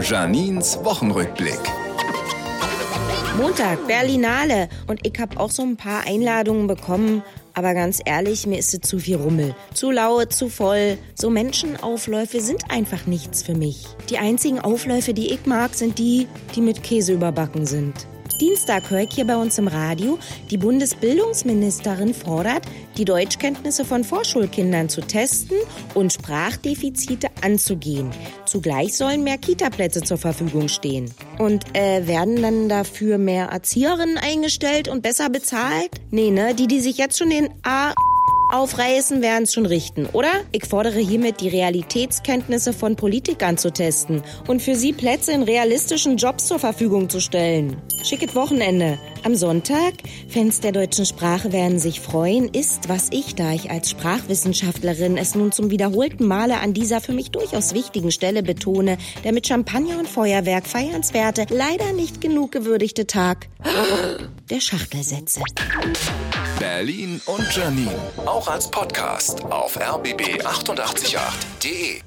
Janins Wochenrückblick. Montag, Berlinale. Und ich habe auch so ein paar Einladungen bekommen. Aber ganz ehrlich, mir ist es zu viel Rummel. Zu laut, zu voll. So Menschenaufläufe sind einfach nichts für mich. Die einzigen Aufläufe, die ich mag, sind die, die mit Käse überbacken sind. Dienstag höre ich hier bei uns im Radio, die Bundesbildungsministerin fordert, die Deutschkenntnisse von Vorschulkindern zu testen und Sprachdefizite anzugehen. Zugleich sollen mehr Kitaplätze zur Verfügung stehen. Und äh, werden dann dafür mehr Erzieherinnen eingestellt und besser bezahlt? Nee, ne? Die, die sich jetzt schon den A aufreißen, werden es schon richten, oder? Ich fordere hiermit, die Realitätskenntnisse von Politikern zu testen und für sie Plätze in realistischen Jobs zur Verfügung zu stellen. Schicket Wochenende. Am Sonntag, Fans der deutschen Sprache werden sich freuen, ist, was ich, da ich als Sprachwissenschaftlerin es nun zum wiederholten Male an dieser für mich durchaus wichtigen Stelle betone, der mit Champagner und Feuerwerk feiernswerte, leider nicht genug gewürdigte Tag der Schachtelsätze. Berlin und Janine. Auch als Podcast auf rbb888.de.